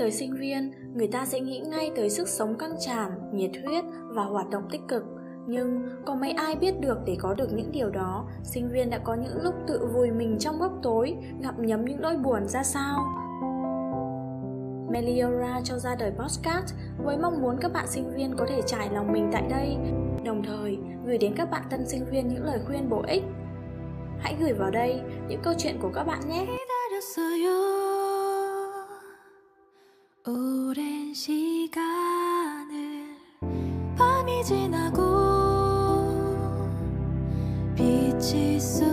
tới sinh viên, người ta sẽ nghĩ ngay tới sức sống căng tràn, nhiệt huyết và hoạt động tích cực. Nhưng có mấy ai biết được để có được những điều đó, sinh viên đã có những lúc tự vùi mình trong góc tối, ngậm nhấm những nỗi buồn ra sao. Meliora cho ra đời podcast với mong muốn các bạn sinh viên có thể trải lòng mình tại đây, đồng thời gửi đến các bạn tân sinh viên những lời khuyên bổ ích. Hãy gửi vào đây những câu chuyện của các bạn nhé. 오랜 시간을 밤이 지나고 빛이 쏟